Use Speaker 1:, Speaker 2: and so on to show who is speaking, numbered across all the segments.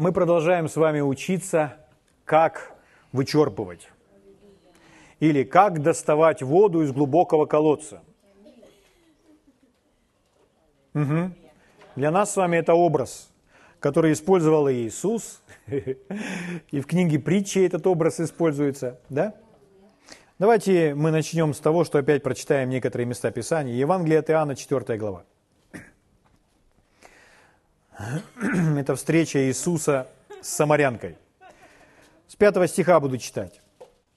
Speaker 1: мы продолжаем с вами учиться, как вычерпывать или как доставать воду из глубокого колодца. Угу. Для нас с вами это образ, который использовал Иисус, и в книге притчи этот образ используется, да? Давайте мы начнем с того, что опять прочитаем некоторые места Писания. Евангелие от Иоанна, 4 глава. Это встреча Иисуса с самарянкой. С 5 стиха буду читать.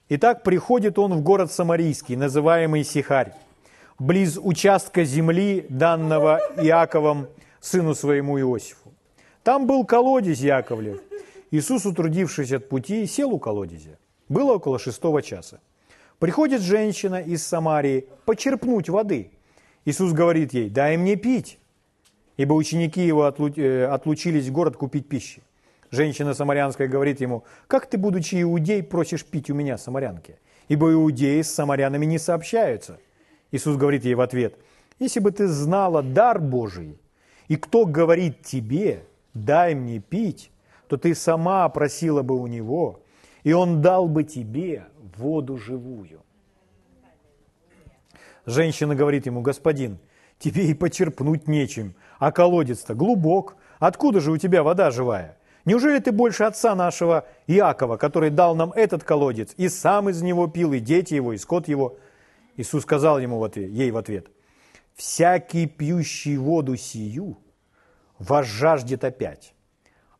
Speaker 1: Итак, приходит он в город Самарийский, называемый Сихарь, близ участка земли, данного Иаковом, сыну своему Иосифу. Там был колодец Яковлев. Иисус, утрудившись от пути, сел у колодезя. Было около шестого часа. Приходит женщина из Самарии почерпнуть воды. Иисус говорит ей, дай мне пить, ибо ученики его э, отлучились в город купить пищи. Женщина самарянская говорит ему, как ты, будучи иудей, просишь пить у меня, самарянки? Ибо иудеи с самарянами не сообщаются. Иисус говорит ей в ответ, если бы ты знала дар Божий, и кто говорит тебе, дай мне пить, то ты сама просила бы у него, и он дал бы тебе воду живую. Женщина говорит ему, господин, тебе и почерпнуть нечем, а колодец-то глубок, откуда же у тебя вода живая? Неужели ты больше отца нашего Иакова, который дал нам этот колодец, и сам из него пил, и дети его, и скот его? Иисус сказал ему в ответ, ей в ответ, «Всякий пьющий воду сию вас жаждет опять,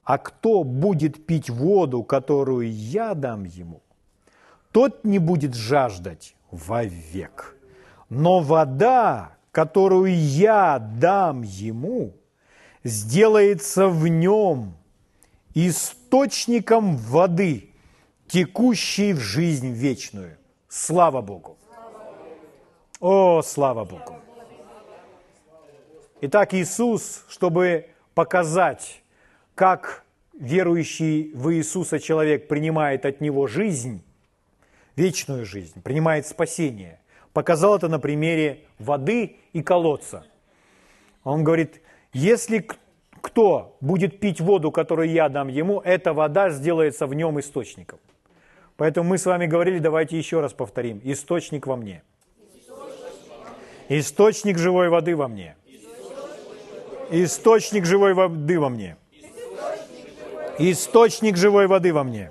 Speaker 1: а кто будет пить воду, которую я дам ему, тот не будет жаждать вовек. Но вода, которую я дам ему, сделается в нем – источником воды, текущей в жизнь вечную. Слава Богу! О, слава Богу! Итак, Иисус, чтобы показать, как верующий в Иисуса человек принимает от Него жизнь, вечную жизнь, принимает спасение, показал это на примере воды и колодца. Он говорит, если кто будет пить воду, которую я дам ему, эта вода сделается в нем источником. Поэтому мы с вами говорили, давайте еще раз повторим. Источник во мне. Источник живой воды во мне. Источник живой воды во мне. Источник живой воды во мне.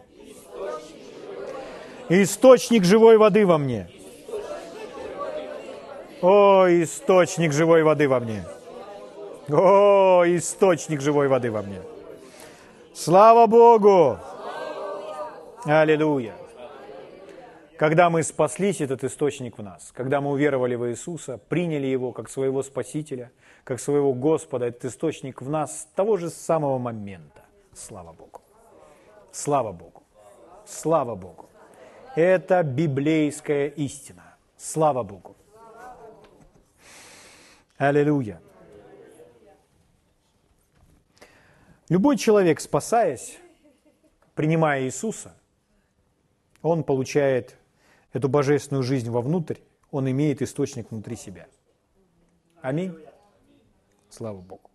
Speaker 1: Источник живой воды во мне. О, источник живой воды во мне. О, источник живой воды во мне. Слава Богу! Аллилуйя! Когда мы спаслись, этот источник в нас, когда мы уверовали в Иисуса, приняли Его как своего Спасителя, как своего Господа, этот источник в нас с того же самого момента. Слава Богу! Слава Богу! Слава Богу! Это библейская истина. Слава Богу! Аллилуйя! Любой человек, спасаясь, принимая Иисуса, он получает эту божественную жизнь вовнутрь, он имеет источник внутри себя. Аминь. Слава Богу.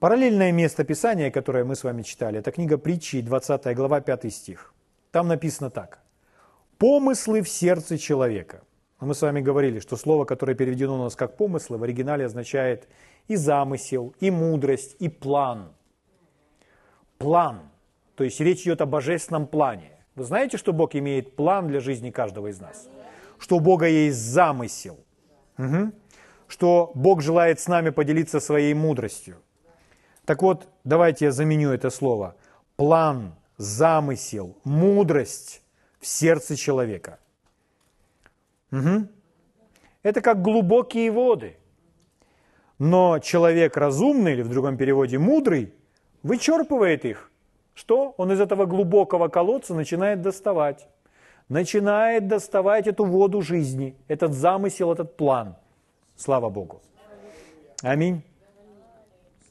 Speaker 1: Параллельное место Писания, которое мы с вами читали, это книга притчи, 20 глава, 5 стих. Там написано так. «Помыслы в сердце человека». Мы с вами говорили, что слово, которое переведено у нас как «помыслы», в оригинале означает и замысел, и мудрость, и план. План. То есть речь идет о божественном плане. Вы знаете, что Бог имеет план для жизни каждого из нас? Что у Бога есть замысел. Угу. Что Бог желает с нами поделиться своей мудростью. Так вот, давайте я заменю это слово. План, замысел, мудрость в сердце человека. Угу. Это как глубокие воды. Но человек разумный, или в другом переводе мудрый, вычерпывает их. Что? Он из этого глубокого колодца начинает доставать. Начинает доставать эту воду жизни, этот замысел, этот план. Слава Богу. Аминь.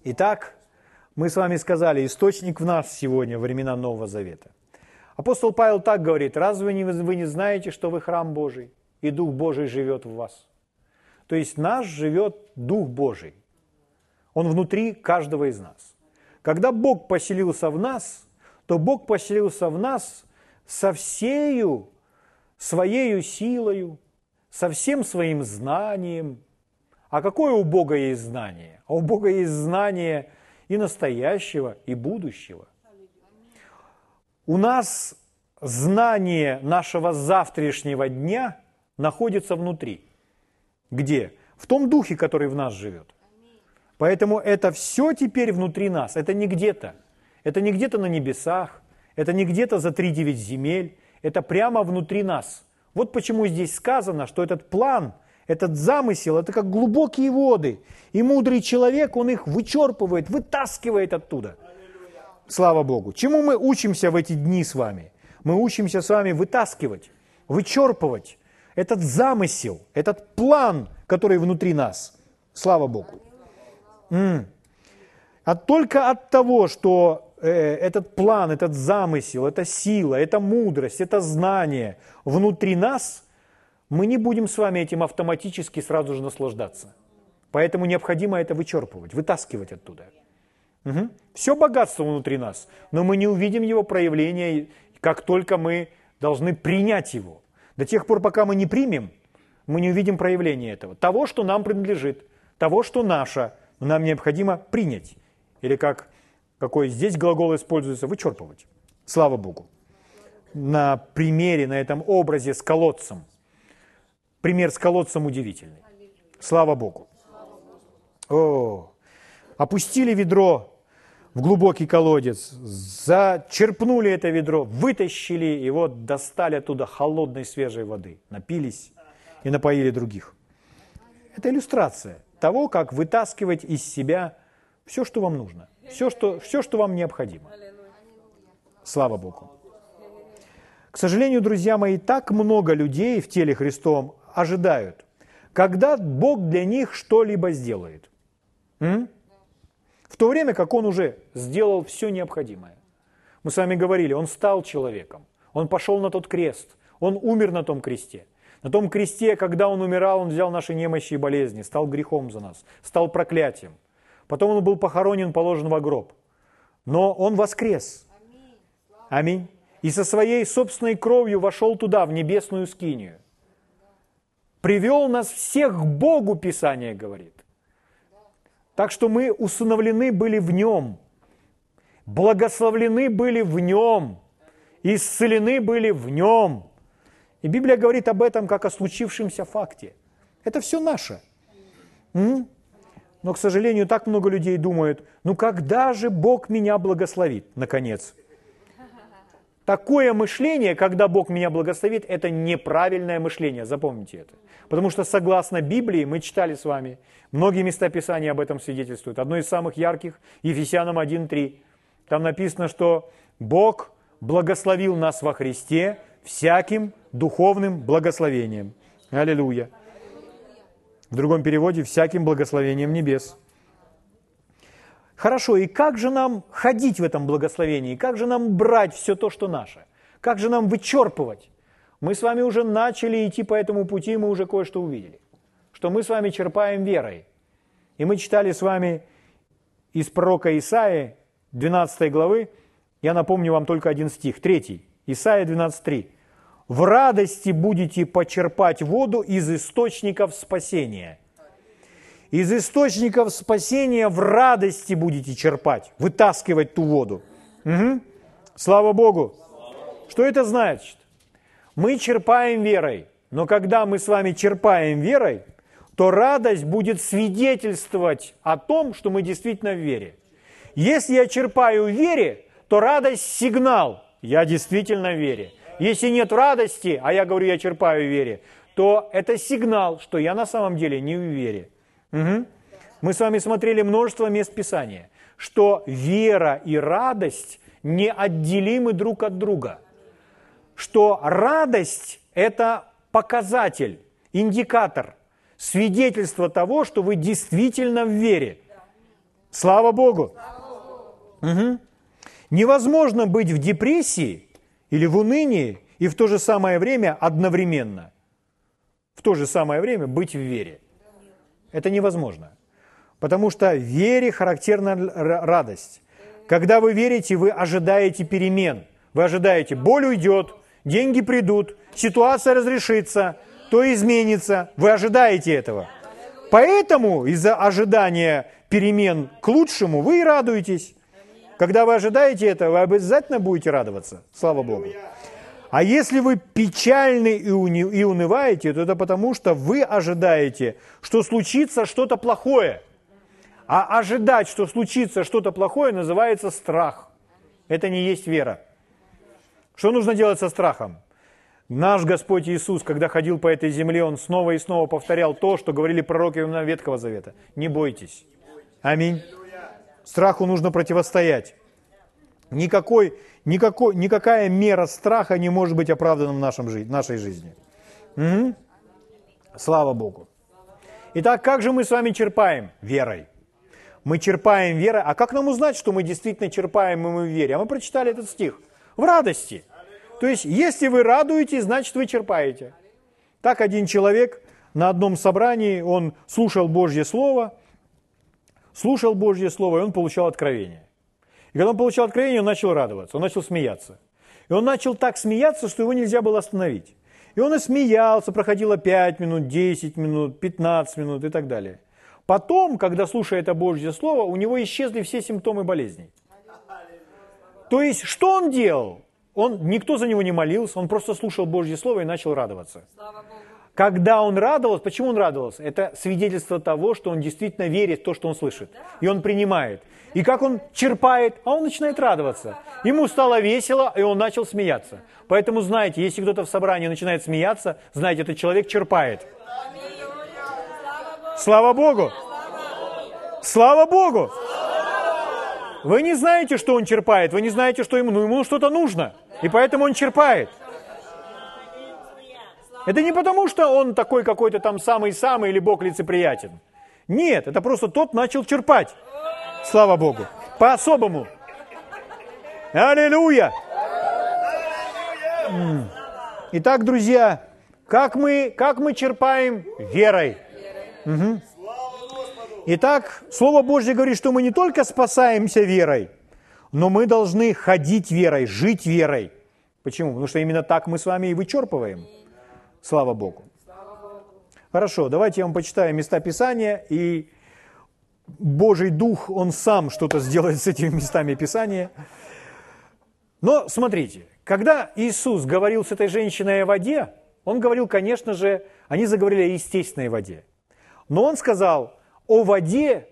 Speaker 1: Итак, мы с вами сказали, источник в нас сегодня, времена Нового Завета. Апостол Павел так говорит, разве вы не знаете, что вы храм Божий, и Дух Божий живет в вас? То есть наш живет Дух Божий. Он внутри каждого из нас. Когда Бог поселился в нас, то Бог поселился в нас со всею своею силою, со всем своим знанием. А какое у Бога есть знание? А у Бога есть знание и настоящего, и будущего. У нас знание нашего завтрашнего дня находится внутри. Где? В том духе, который в нас живет. Поэтому это все теперь внутри нас. Это не где-то. Это не где-то на небесах. Это не где-то за 3-9 земель. Это прямо внутри нас. Вот почему здесь сказано, что этот план, этот замысел, это как глубокие воды. И мудрый человек, он их вычерпывает, вытаскивает оттуда. Слава Богу. Чему мы учимся в эти дни с вами? Мы учимся с вами вытаскивать, вычерпывать этот замысел, этот план, который внутри нас. Слава Богу. А только от того, что э, этот план, этот замысел, эта сила, эта мудрость, это знание внутри нас, мы не будем с вами этим автоматически сразу же наслаждаться. Поэтому необходимо это вычерпывать, вытаскивать оттуда. Угу. Все богатство внутри нас, но мы не увидим его проявления, как только мы должны принять его. До тех пор, пока мы не примем, мы не увидим проявления этого. Того, что нам принадлежит, того, что наше, нам необходимо принять. Или как какой здесь глагол используется, вычерпывать. Слава Богу. На примере, на этом образе с колодцем. Пример с колодцем удивительный. Слава Богу. О, опустили ведро в глубокий колодец, зачерпнули это ведро, вытащили и вот достали оттуда холодной свежей воды, напились и напоили других. Это иллюстрация того, как вытаскивать из себя все, что вам нужно, все, что, все, что вам необходимо. Слава Богу. К сожалению, друзья мои, так много людей в теле Христовом ожидают, когда Бог для них что-либо сделает. М? То время как Он уже сделал все необходимое. Мы с вами говорили, Он стал человеком, Он пошел на тот крест, Он умер на том кресте – на том кресте, когда Он умирал, Он взял наши немощи и болезни, стал грехом за нас, стал проклятием. Потом Он был похоронен, положен в гроб. Но Он воскрес. Аминь. И со своей собственной кровью вошел туда, в небесную скинию. Привел нас всех к Богу, Писание говорит. Так что мы усыновлены были в Нем, благословлены были в Нем, исцелены были в Нем – и Библия говорит об этом как о случившемся факте. Это все наше. Но, к сожалению, так много людей думают, ну когда же Бог меня благословит, наконец? Такое мышление, когда Бог меня благословит, это неправильное мышление, запомните это. Потому что согласно Библии, мы читали с вами, многие места Писания об этом свидетельствуют. Одно из самых ярких, Ефесянам 1.3. Там написано, что Бог благословил нас во Христе всяким духовным благословением. Аллилуйя. В другом переводе всяким благословением небес. Хорошо, и как же нам ходить в этом благословении? Как же нам брать все то, что наше? Как же нам вычерпывать? Мы с вами уже начали идти по этому пути, мы уже кое-что увидели. Что мы с вами черпаем верой. И мы читали с вами из пророка Исаии, 12 главы, я напомню вам только один стих, третий. Исаия 12.3 в радости будете почерпать воду из источников спасения. Из источников спасения в радости будете черпать, вытаскивать ту воду. Угу. Слава Богу. Что это значит? Мы черпаем верой, но когда мы с вами черпаем верой, то радость будет свидетельствовать о том, что мы действительно в вере. Если я черпаю в вере, то радость – сигнал, я действительно в вере. Если нет радости, а я говорю, я черпаю в вере, то это сигнал, что я на самом деле не в вере. Угу. Мы с вами смотрели множество мест Писания, что вера и радость неотделимы друг от друга. Что радость – это показатель, индикатор, свидетельство того, что вы действительно в вере. Слава Богу! Угу. Невозможно быть в депрессии – или в унынии и в то же самое время одновременно, в то же самое время быть в вере. Это невозможно. Потому что вере характерна радость. Когда вы верите, вы ожидаете перемен. Вы ожидаете, боль уйдет, деньги придут, ситуация разрешится, то изменится. Вы ожидаете этого. Поэтому из-за ожидания перемен к лучшему вы и радуетесь. Когда вы ожидаете этого, вы обязательно будете радоваться. Слава Богу. А если вы печальны и, уни- и унываете, то это потому, что вы ожидаете, что случится что-то плохое. А ожидать, что случится что-то плохое, называется страх. Это не есть вера. Что нужно делать со страхом? Наш Господь Иисус, когда ходил по этой земле, Он снова и снова повторял то, что говорили пророки Ветхого Завета. Не бойтесь. Аминь. Страху нужно противостоять. Никакой, никакой, никакая мера страха не может быть оправдана в нашем, нашей жизни. Угу. Слава Богу. Итак, как же мы с вами черпаем? Верой. Мы черпаем верой. А как нам узнать, что мы действительно черпаем и мы в вере? А мы прочитали этот стих. В радости. То есть, если вы радуетесь, значит вы черпаете. Так один человек на одном собрании, он слушал Божье Слово, слушал Божье Слово, и он получал откровение. И когда он получал откровение, он начал радоваться, он начал смеяться. И он начал так смеяться, что его нельзя было остановить. И он и смеялся, проходило 5 минут, 10 минут, 15 минут и так далее. Потом, когда слушая это Божье Слово, у него исчезли все симптомы болезней. То есть, что он делал? Он, никто за него не молился, он просто слушал Божье Слово и начал радоваться. Когда он радовался, почему он радовался? Это свидетельство того, что он действительно верит в то, что он слышит. И он принимает. И как он черпает, а он начинает радоваться. Ему стало весело, и он начал смеяться. Поэтому знаете, если кто-то в собрании начинает смеяться, знаете, этот человек черпает. Слава Богу! Слава Богу! Вы не знаете, что он черпает, вы не знаете, что ему, ну ему что-то нужно, и поэтому он черпает. Это не потому, что он такой какой-то там самый-самый или Бог лицеприятен. Нет, это просто тот начал черпать. Слава Богу. По-особому. Аллилуйя. Итак, друзья, как мы, как мы черпаем верой? Угу. Итак, Слово Божье говорит, что мы не только спасаемся верой, но мы должны ходить верой, жить верой. Почему? Потому что именно так мы с вами и вычерпываем. Слава Богу. Хорошо, давайте я вам почитаю места Писания, и Божий Дух, Он сам что-то сделает с этими местами Писания. Но смотрите, когда Иисус говорил с этой женщиной о воде, Он говорил, конечно же, они заговорили о естественной воде. Но Он сказал о воде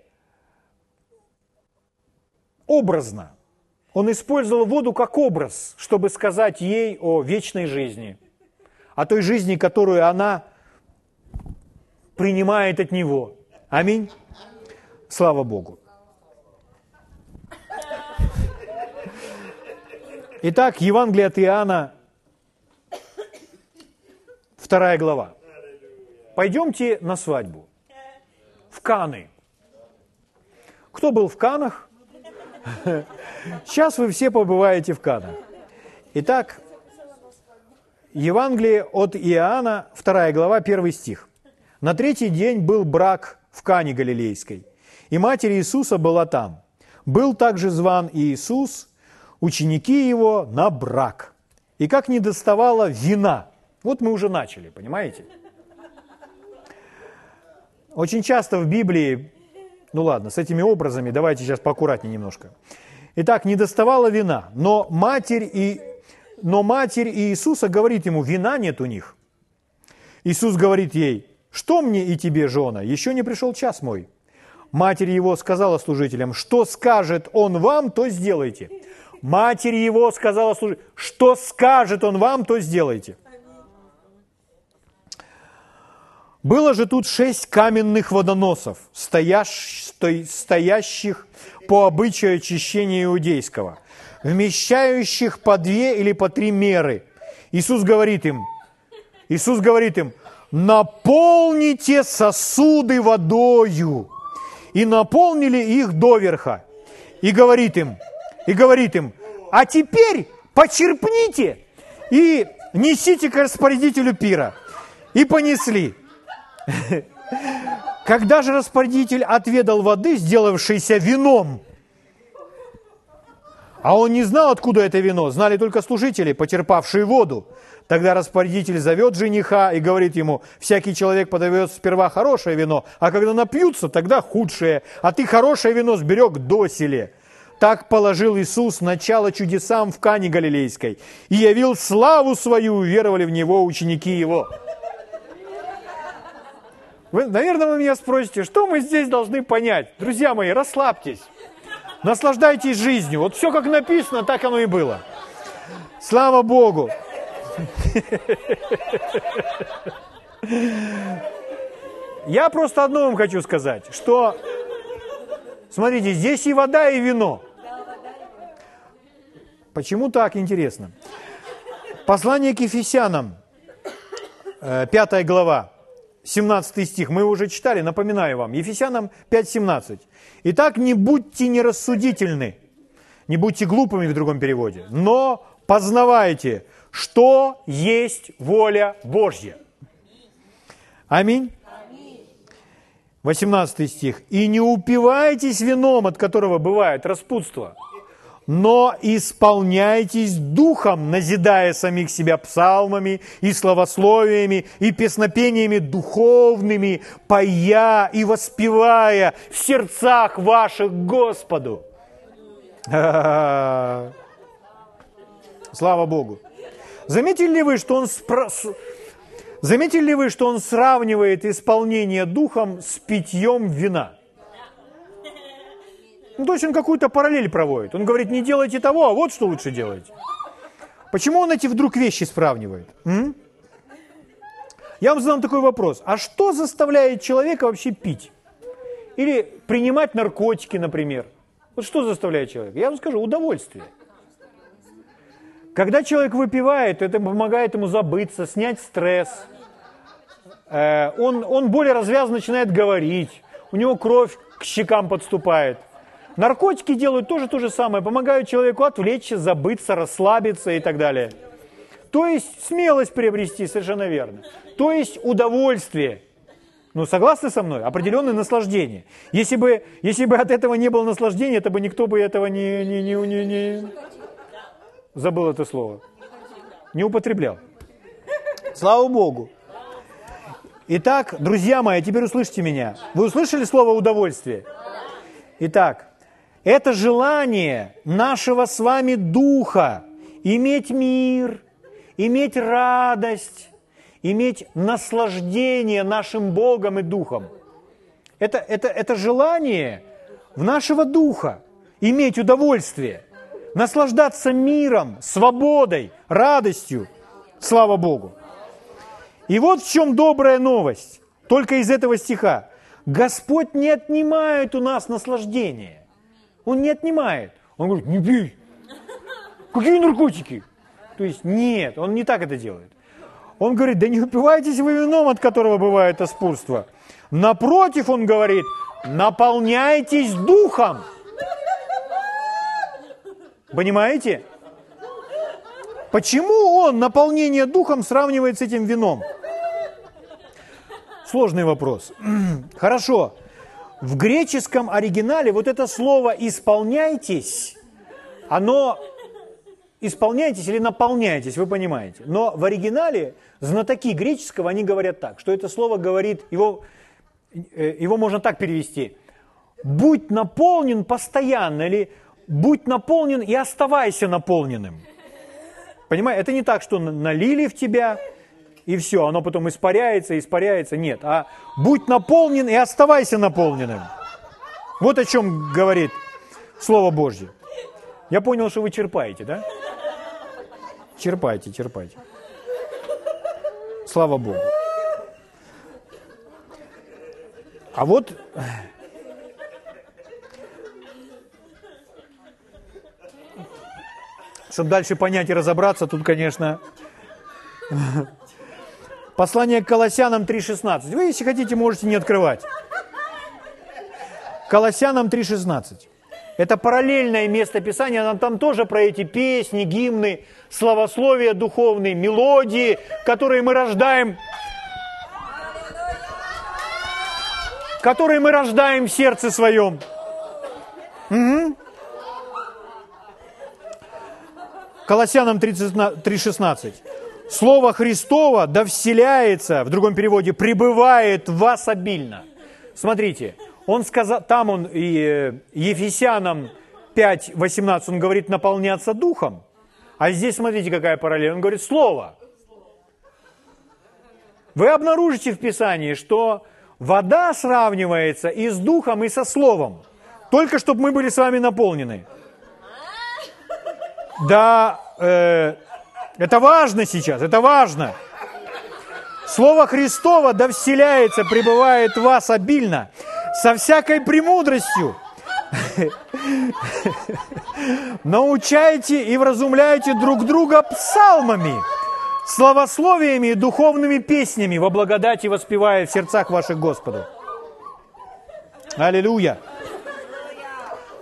Speaker 1: образно. Он использовал воду как образ, чтобы сказать ей о вечной жизни, о той жизни, которую она принимает от Него. Аминь. Слава Богу. Итак, Евангелие от Иоанна, вторая глава. Пойдемте на свадьбу. В Каны. Кто был в Канах? Сейчас вы все побываете в Канах. Итак, Евангелие от Иоанна, вторая глава, первый стих. На третий день был брак в Кане Галилейской – и матерь Иисуса была там. Был также зван Иисус, ученики его на брак. И как не доставало вина. Вот мы уже начали, понимаете? Очень часто в Библии, ну ладно, с этими образами, давайте сейчас поаккуратнее немножко. Итак, не доставала вина, но матерь, и, но матерь Иисуса говорит ему, вина нет у них. Иисус говорит ей, что мне и тебе, жена, еще не пришел час мой. Матерь его сказала служителям, что скажет он вам, то сделайте. Матерь его сказала служителям, что скажет он вам, то сделайте. Было же тут шесть каменных водоносов, стоящих по обычаю очищения иудейского, вмещающих по две или по три меры. Иисус говорит им, Иисус говорит им, наполните сосуды водою и наполнили их доверха. И говорит им, и говорит им, а теперь почерпните и несите к распорядителю пира. И понесли. Когда же распорядитель отведал воды, сделавшейся вином, А он не знал, откуда это вино, знали только служители, потерпавшие воду. Тогда распорядитель зовет жениха и говорит ему, всякий человек подает сперва хорошее вино, а когда напьются, тогда худшее, а ты хорошее вино сберег доселе. Так положил Иисус начало чудесам в Кане Галилейской и явил славу свою, уверовали в Него ученики Его. Вы, наверное, вы меня спросите, что мы здесь должны понять? Друзья мои, расслабьтесь, наслаждайтесь жизнью. Вот все как написано, так оно и было. Слава Богу! Я просто одно вам хочу сказать, что, смотрите, здесь и вода, и вино. Почему так, интересно? Послание к Ефесянам, 5 э, глава, 17 стих, мы уже читали, напоминаю вам, Ефесянам 5.17. «Итак, не будьте нерассудительны, не будьте глупыми в другом переводе, но познавайте, что есть воля Божья». Аминь. 18 стих. «И не упивайтесь вином, от которого бывает распутство, но исполняйтесь духом, назидая самих себя псалмами и словословиями и песнопениями духовными, поя и воспевая в сердцах ваших Господу. Слава Богу. Заметили ли вы, что он спро... Заметили ли вы, что он сравнивает исполнение духом с питьем вина? Ну, то есть он какую-то параллель проводит. Он говорит, не делайте того, а вот что лучше делать. Почему он эти вдруг вещи сравнивает? М? Я вам задам такой вопрос. А что заставляет человека вообще пить? Или принимать наркотики, например? Вот что заставляет человека? Я вам скажу, удовольствие. Когда человек выпивает, это помогает ему забыться, снять стресс. Э, он, он более развязно начинает говорить. У него кровь к щекам подступает. Наркотики делают тоже то же самое, помогают человеку отвлечься, забыться, расслабиться и так далее. То есть смелость приобрести, совершенно верно. То есть удовольствие. Ну, согласны со мной? Определенное наслаждение. Если бы, если бы от этого не было наслаждения, то бы никто бы этого не, не, не, не, не... Забыл это слово. Не употреблял. Слава Богу. Итак, друзья мои, теперь услышьте меня. Вы услышали слово удовольствие? Итак, это желание нашего с вами духа иметь мир, иметь радость, иметь наслаждение нашим Богом и Духом. Это, это, это желание в нашего духа иметь удовольствие, наслаждаться миром, свободой, радостью. Слава Богу. И вот в чем добрая новость, только из этого стиха. Господь не отнимает у нас наслаждение. Он не отнимает. Он говорит, не пей. Какие наркотики? То есть нет, он не так это делает. Он говорит, да не упивайтесь вы вином, от которого бывает оспурство. Напротив, он говорит, наполняйтесь духом. Понимаете? Почему он наполнение духом сравнивает с этим вином? Сложный вопрос. Хорошо. В греческом оригинале вот это слово «исполняйтесь», оно исполняйтесь или наполняйтесь, вы понимаете. Но в оригинале знатоки греческого, они говорят так, что это слово говорит, его, э, его можно так перевести. Будь наполнен постоянно или будь наполнен и оставайся наполненным. Понимаете, это не так, что налили в тебя, и все, оно потом испаряется, испаряется. Нет, а будь наполнен и оставайся наполненным. Вот о чем говорит Слово Божье. Я понял, что вы черпаете, да? Черпайте, черпайте. Слава Богу. А вот чтобы дальше понять и разобраться, тут, конечно, Послание к Колоссянам 3.16. Вы, если хотите, можете не открывать. Колоссянам 3.16. Это параллельное место Писания, там тоже про эти песни, гимны, славословия духовные, мелодии, которые мы рождаем, которые мы рождаем в сердце своем. Угу. Колоссянам 3.16. Слово Христово да вселяется, в другом переводе, пребывает в вас обильно. Смотрите, он сказал, там он, и э, Ефесянам 5.18, он говорит наполняться духом. А здесь смотрите, какая параллель. Он говорит слово. Вы обнаружите в Писании, что вода сравнивается и с духом, и со словом. Только чтобы мы были с вами наполнены. Да, э, это важно сейчас, это важно. Слово Христово да вселяется, пребывает в вас обильно, со всякой премудростью. Научайте и вразумляйте друг друга псалмами, словословиями и духовными песнями во благодати воспевая в сердцах ваших Господу. Аллилуйя.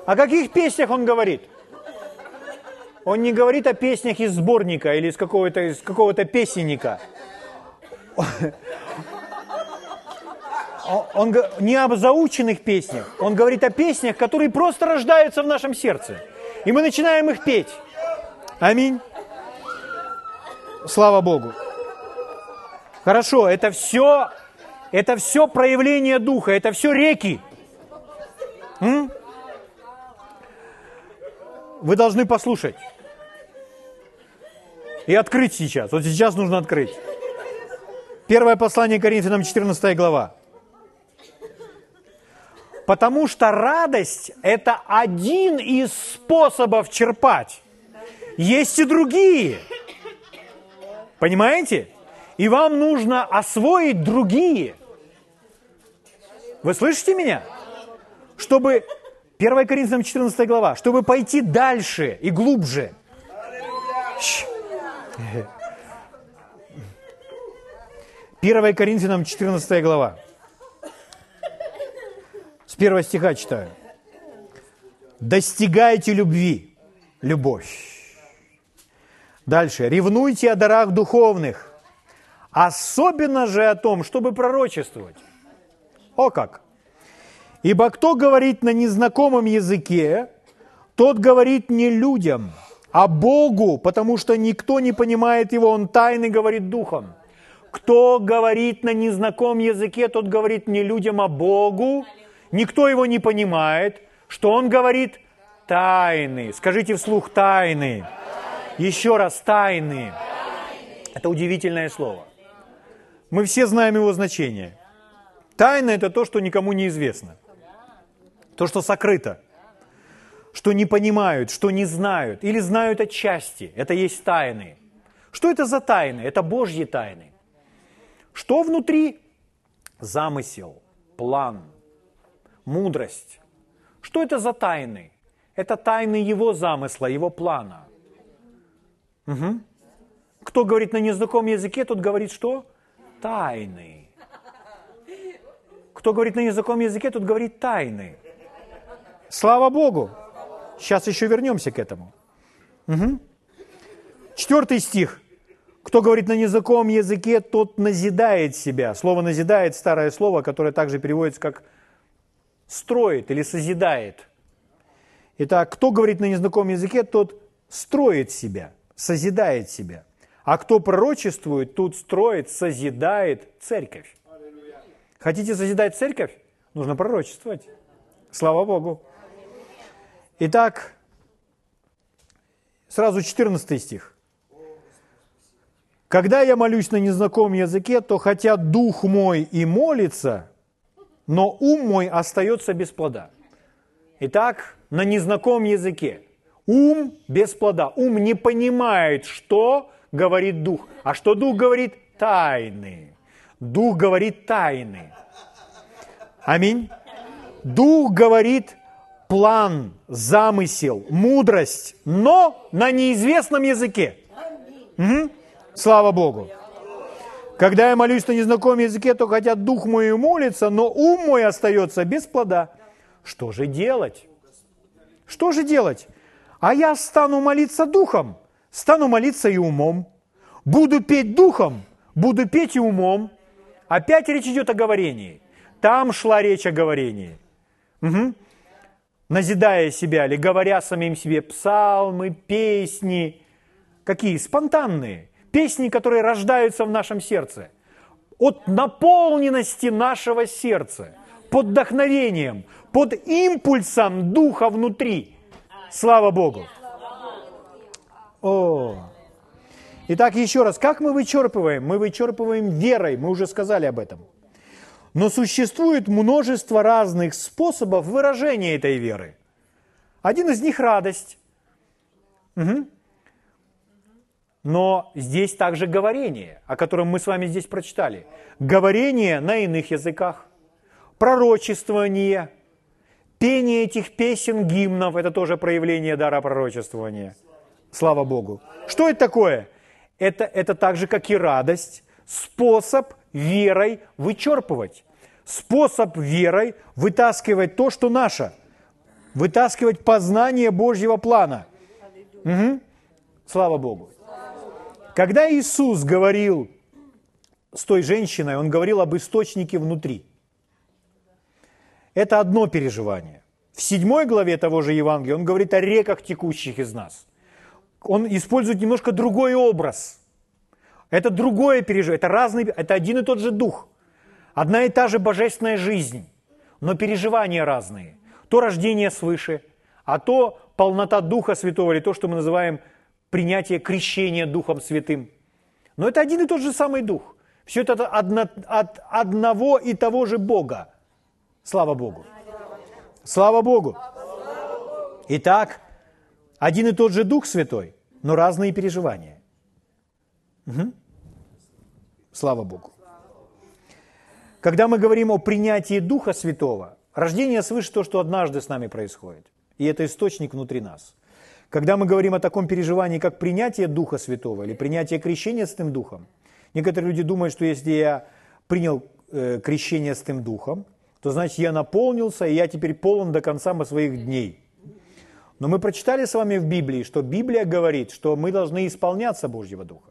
Speaker 1: О каких песнях он говорит? Он не говорит о песнях из сборника или из какого-то из какого-то песенника. Он не об заученных песнях, он говорит о песнях, которые просто рождаются в нашем сердце. И мы начинаем их петь. Аминь. Слава Богу. Хорошо, это все, это все проявление Духа, это все реки. М? Вы должны послушать. И открыть сейчас. Вот сейчас нужно открыть. Первое послание Коринфянам, 14 глава. Потому что радость – это один из способов черпать. Есть и другие. Понимаете? И вам нужно освоить другие. Вы слышите меня? Чтобы, 1 Коринфянам 14 глава, чтобы пойти дальше и глубже. 1 Коринфянам 14 глава. С первого стиха читаю. Достигайте любви, любовь. Дальше. Ревнуйте о дарах духовных, особенно же о том, чтобы пророчествовать. О как! Ибо кто говорит на незнакомом языке, тот говорит не людям, а Богу, потому что никто не понимает его, он тайный говорит духом. Кто говорит на незнакомом языке, тот говорит не людям, а Богу. Никто его не понимает. Что он говорит? Тайны. Скажите вслух тайны. Еще раз, тайны. Это удивительное слово. Мы все знаем его значение. Тайна – это то, что никому не известно. То, что сокрыто. Что не понимают, что не знают. Или знают отчасти. Это есть тайны. Что это за тайны? Это Божьи тайны. Что внутри? Замысел, план, мудрость. Что это за тайны? Это тайны его замысла, его плана. Угу. Кто говорит на незнакомом языке, тот говорит что? Тайны. Кто говорит на незнакомом языке, тот говорит тайны. Слава Богу! Сейчас еще вернемся к этому. Угу. Четвертый стих. Кто говорит на незнакомом языке, тот назидает себя. Слово «назидает» – старое слово, которое также переводится как «строит» или «созидает». Итак, кто говорит на незнакомом языке, тот строит себя, созидает себя. А кто пророчествует, тут строит, созидает церковь. Хотите созидать церковь? Нужно пророчествовать. Слава Богу. Итак, сразу 14 стих. Когда я молюсь на незнакомом языке, то хотя дух мой и молится, но ум мой остается без плода. Итак, на незнакомом языке. Ум без плода. Ум не понимает, что говорит дух. А что дух говорит? Тайны. Дух говорит тайны. Аминь. Дух говорит план, замысел, мудрость, но на неизвестном языке. Угу. Слава Богу. Когда я молюсь на незнакомом языке, то хотя дух мой и молится, но ум мой остается без плода. Что же делать? Что же делать? А я стану молиться духом, стану молиться и умом. Буду петь духом, буду петь и умом. Опять речь идет о говорении. Там шла речь о говорении. Угу. Назидая себя или говоря самим себе псалмы, песни – Какие? Спонтанные. Песни, которые рождаются в нашем сердце. От наполненности нашего сердца. Под вдохновением, под импульсом духа внутри. Слава Богу. О. Итак, еще раз, как мы вычерпываем? Мы вычерпываем верой, мы уже сказали об этом. Но существует множество разных способов выражения этой веры. Один из них – радость. Угу. Но здесь также говорение, о котором мы с вами здесь прочитали. Говорение на иных языках, пророчествование, пение этих песен, гимнов – это тоже проявление дара пророчествования. Слава Богу. Что это такое? Это, это так же, как и радость, способ верой вычерпывать. Способ верой вытаскивать то, что наше. Вытаскивать познание Божьего плана. Угу. Слава Богу. Когда Иисус говорил с той женщиной, Он говорил об источнике внутри. Это одно переживание. В седьмой главе того же Евангелия он говорит о реках, текущих из нас. Он использует немножко другой образ. Это другое переживание, это разный, это один и тот же дух. Одна и та же божественная жизнь, но переживания разные. То рождение свыше, а то полнота Духа Святого, или то, что мы называем принятие крещения Духом Святым. Но это один и тот же самый Дух. Все это одно, от одного и того же Бога. Слава Богу. Слава Богу. Итак, один и тот же Дух Святой, но разные переживания. Угу. Слава Богу. Когда мы говорим о принятии Духа Святого, рождение свыше то, что однажды с нами происходит. И это источник внутри нас. Когда мы говорим о таком переживании, как принятие Духа Святого или принятие крещения Святым Духом, некоторые люди думают, что если я принял э, крещение Святым Духом, то значит я наполнился, и я теперь полон до конца своих дней. Но мы прочитали с вами в Библии, что Библия говорит, что мы должны исполняться Божьего Духа.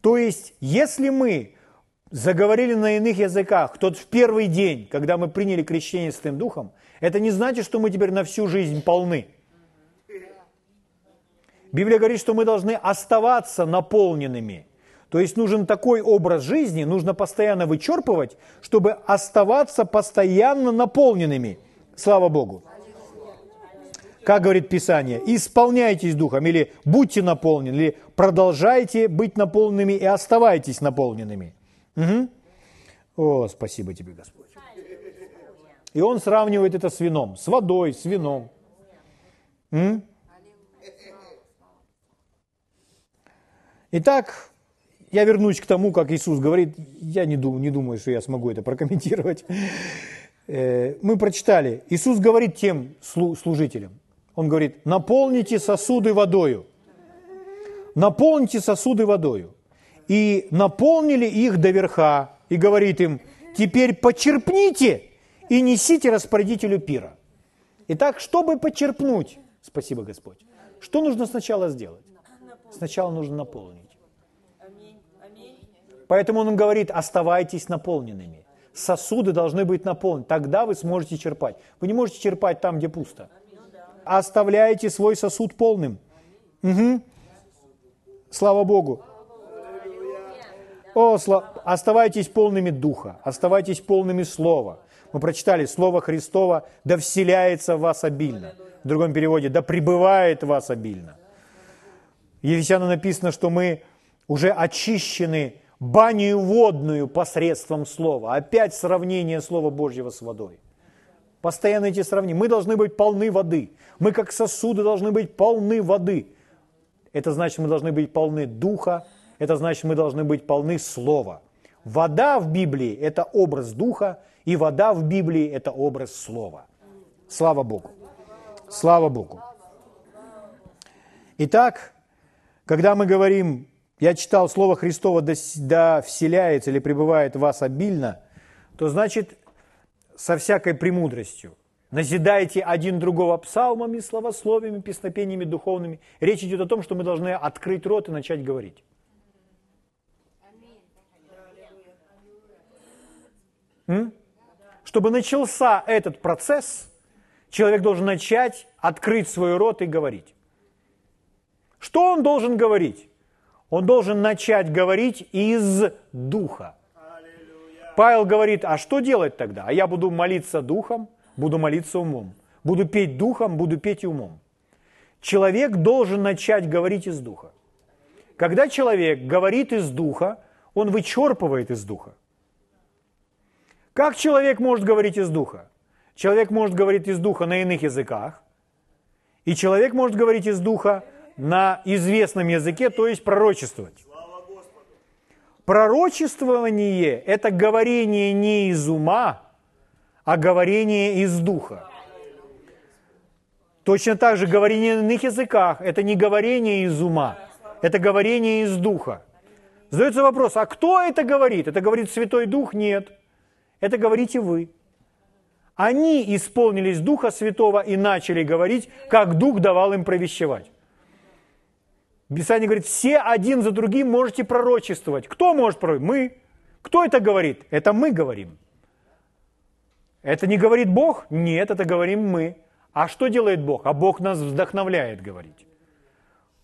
Speaker 1: То есть, если мы заговорили на иных языках тот в первый день, когда мы приняли крещение Святым Духом, это не значит, что мы теперь на всю жизнь полны – Библия говорит, что мы должны оставаться наполненными. То есть нужен такой образ жизни, нужно постоянно вычерпывать, чтобы оставаться постоянно наполненными. Слава Богу. Как говорит Писание, исполняйтесь Духом, или будьте наполнены, или продолжайте быть наполненными и оставайтесь наполненными. Угу. О, спасибо тебе, Господь. И он сравнивает это с вином, с водой, с вином. М? Итак, я вернусь к тому, как Иисус говорит, я не думаю, не думаю, что я смогу это прокомментировать. Э, мы прочитали, Иисус говорит тем служителям, Он говорит, наполните сосуды водою. Наполните сосуды водою. И наполнили их до верха, и говорит им, теперь почерпните и несите распорядителю пира. Итак, чтобы почерпнуть, спасибо Господь, что нужно сначала сделать? Сначала нужно наполнить. Поэтому он говорит, оставайтесь наполненными. Сосуды должны быть наполнены. Тогда вы сможете черпать. Вы не можете черпать там, где пусто. Оставляйте свой сосуд полным. Угу. Слава Богу. О, слава... Оставайтесь полными Духа, оставайтесь полными Слова. Мы прочитали Слово Христово, да вселяется в вас обильно. В другом переводе, да пребывает в вас обильно. Ефесянам написано, что мы уже очищены баню водную посредством слова. Опять сравнение Слова Божьего с водой. Постоянно эти сравнения. Мы должны быть полны воды. Мы как сосуды должны быть полны воды. Это значит, мы должны быть полны духа. Это значит, мы должны быть полны слова. Вода в Библии – это образ духа, и вода в Библии – это образ слова. Слава Богу. Слава Богу. Итак, когда мы говорим я читал слово Христово «да, да вселяется или пребывает в вас обильно», то значит со всякой премудростью. Назидайте один другого псалмами, словословиями, песнопениями духовными. Речь идет о том, что мы должны открыть рот и начать говорить. Чтобы начался этот процесс, человек должен начать открыть свой рот и говорить. Что он должен говорить? Он должен начать говорить из духа. Павел говорит, а что делать тогда? А я буду молиться духом, буду молиться умом. Буду петь духом, буду петь умом. Человек должен начать говорить из духа. Когда человек говорит из духа, он вычерпывает из духа. Как человек может говорить из духа? Человек может говорить из духа на иных языках, и человек может говорить из духа на известном языке, то есть пророчествовать. Пророчествование – это говорение не из ума, а говорение из духа. Точно так же говорение на иных языках – это не говорение из ума, это говорение из духа. Задается вопрос, а кто это говорит? Это говорит Святой Дух? Нет. Это говорите вы. Они исполнились Духа Святого и начали говорить, как Дух давал им провещевать. Писание говорит, все один за другим можете пророчествовать. Кто может пророчествовать? Мы. Кто это говорит? Это мы говорим. Это не говорит Бог? Нет, это говорим мы. А что делает Бог? А Бог нас вдохновляет говорить.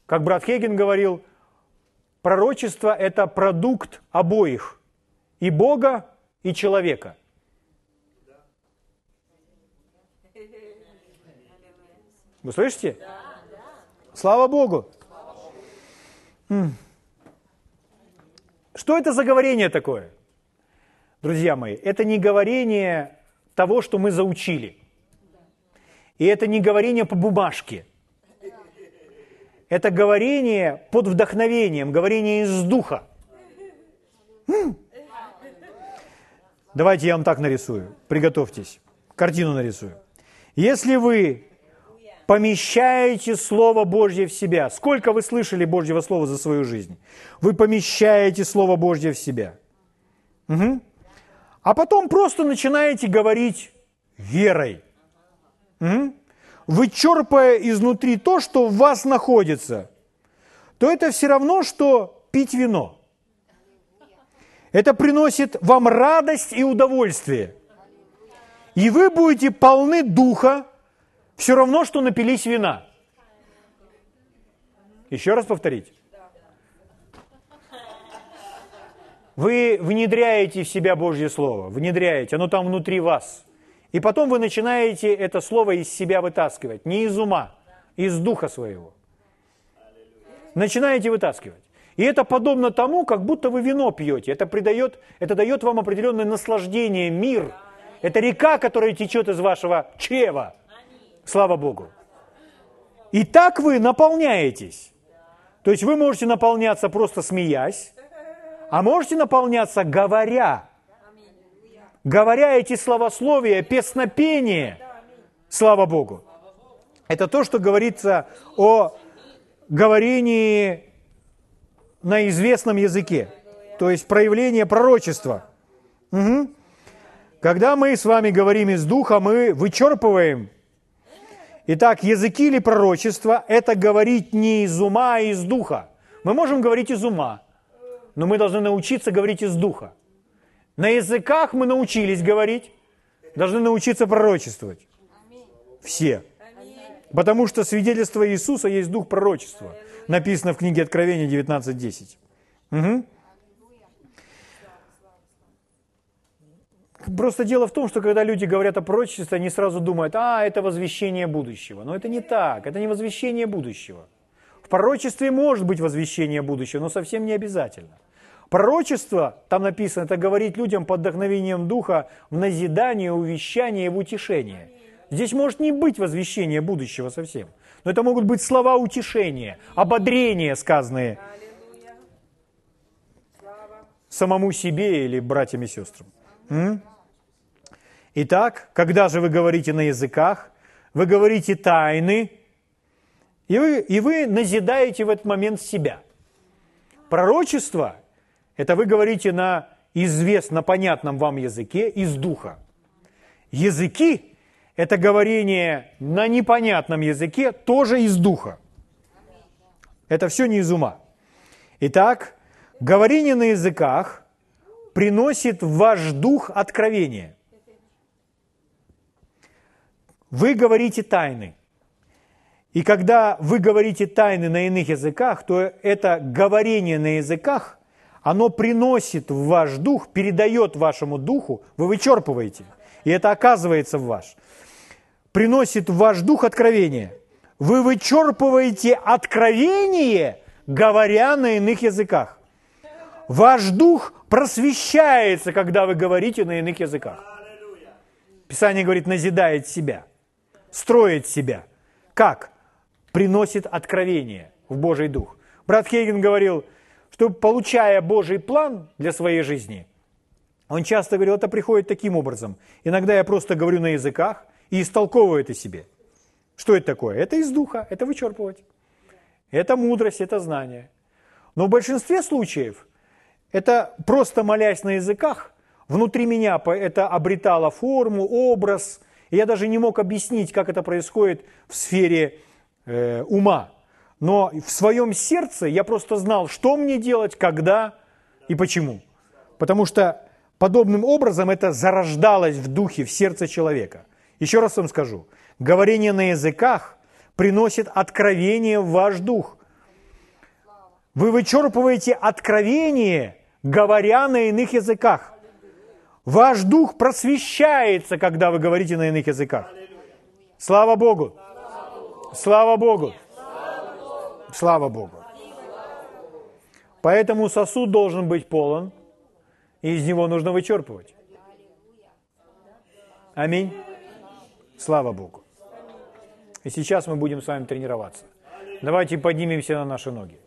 Speaker 1: Как брат Хейген говорил, пророчество – это продукт обоих, и Бога, и человека. Вы слышите? Слава Богу! Что это за говорение такое? Друзья мои, это не говорение того, что мы заучили. И это не говорение по бумажке. Это говорение под вдохновением, говорение из духа. Давайте я вам так нарисую. Приготовьтесь. Картину нарисую. Если вы помещаете Слово Божье в себя. Сколько вы слышали Божьего Слова за свою жизнь? Вы помещаете Слово Божье в себя. Угу. А потом просто начинаете говорить верой. Угу. Вычерпая изнутри то, что в вас находится, то это все равно, что пить вино. Это приносит вам радость и удовольствие. И вы будете полны духа, все равно, что напились вина. Еще раз повторить. Вы внедряете в себя Божье Слово, внедряете, оно там внутри вас. И потом вы начинаете это Слово из себя вытаскивать, не из ума, из духа своего. Начинаете вытаскивать. И это подобно тому, как будто вы вино пьете. Это, придает, это дает вам определенное наслаждение, мир. Это река, которая течет из вашего чрева. Слава Богу. И так вы наполняетесь. То есть вы можете наполняться просто смеясь, а можете наполняться говоря. Говоря эти словословия, песнопение. Слава Богу. Это то, что говорится о говорении на известном языке. То есть проявление пророчества. Угу. Когда мы с вами говорим из духа, мы вычерпываем Итак, языки или пророчество – это говорить не из ума, а из духа. Мы можем говорить из ума, но мы должны научиться говорить из духа. На языках мы научились говорить, должны научиться пророчествовать. Все. Потому что свидетельство Иисуса есть дух пророчества. Написано в книге Откровения 19.10. Угу. Просто дело в том, что когда люди говорят о пророчестве, они сразу думают, а, это возвещение будущего. Но это не так, это не возвещение будущего. В пророчестве может быть возвещение будущего, но совсем не обязательно. Пророчество, там написано, это говорить людям под вдохновением Духа в назидание, увещание и в утешение. Здесь может не быть возвещения будущего совсем. Но это могут быть слова утешения, ободрения, сказанные самому себе или братьям и сестрам. Итак, когда же вы говорите на языках, вы говорите тайны, и вы, и вы назидаете в этот момент себя. Пророчество – это вы говорите на известно понятном вам языке из духа. Языки – это говорение на непонятном языке тоже из духа. Это все не из ума. Итак, говорение на языках приносит в ваш дух откровение – Вы говорите тайны. И когда вы говорите тайны на иных языках, то это говорение на языках, оно приносит в ваш дух, передает вашему духу, вы вычерпываете, и это оказывается в ваш, приносит в ваш дух откровение. Вы вычерпываете откровение, говоря на иных языках. Ваш дух просвещается, когда вы говорите на иных языках. Писание говорит, назидает себя, строит себя. Как? Приносит откровение в Божий дух. Брат Хейген говорил, что получая Божий план для своей жизни, он часто говорил, это приходит таким образом. Иногда я просто говорю на языках и истолковываю это себе. Что это такое? Это из духа, это вычерпывать. Это мудрость, это знание. Но в большинстве случаев это просто молясь на языках, Внутри меня это обретало форму, образ. И я даже не мог объяснить, как это происходит в сфере э, ума. Но в своем сердце я просто знал, что мне делать, когда и почему. Потому что подобным образом это зарождалось в духе, в сердце человека. Еще раз вам скажу, говорение на языках приносит откровение в ваш дух. Вы вычерпываете откровение, говоря на иных языках. Ваш дух просвещается, когда вы говорите на иных языках. Слава Богу! Слава Богу! Слава Богу! Поэтому сосуд должен быть полон, и из него нужно вычерпывать. Аминь. Слава Богу. И сейчас мы будем с вами тренироваться. Давайте поднимемся на наши ноги.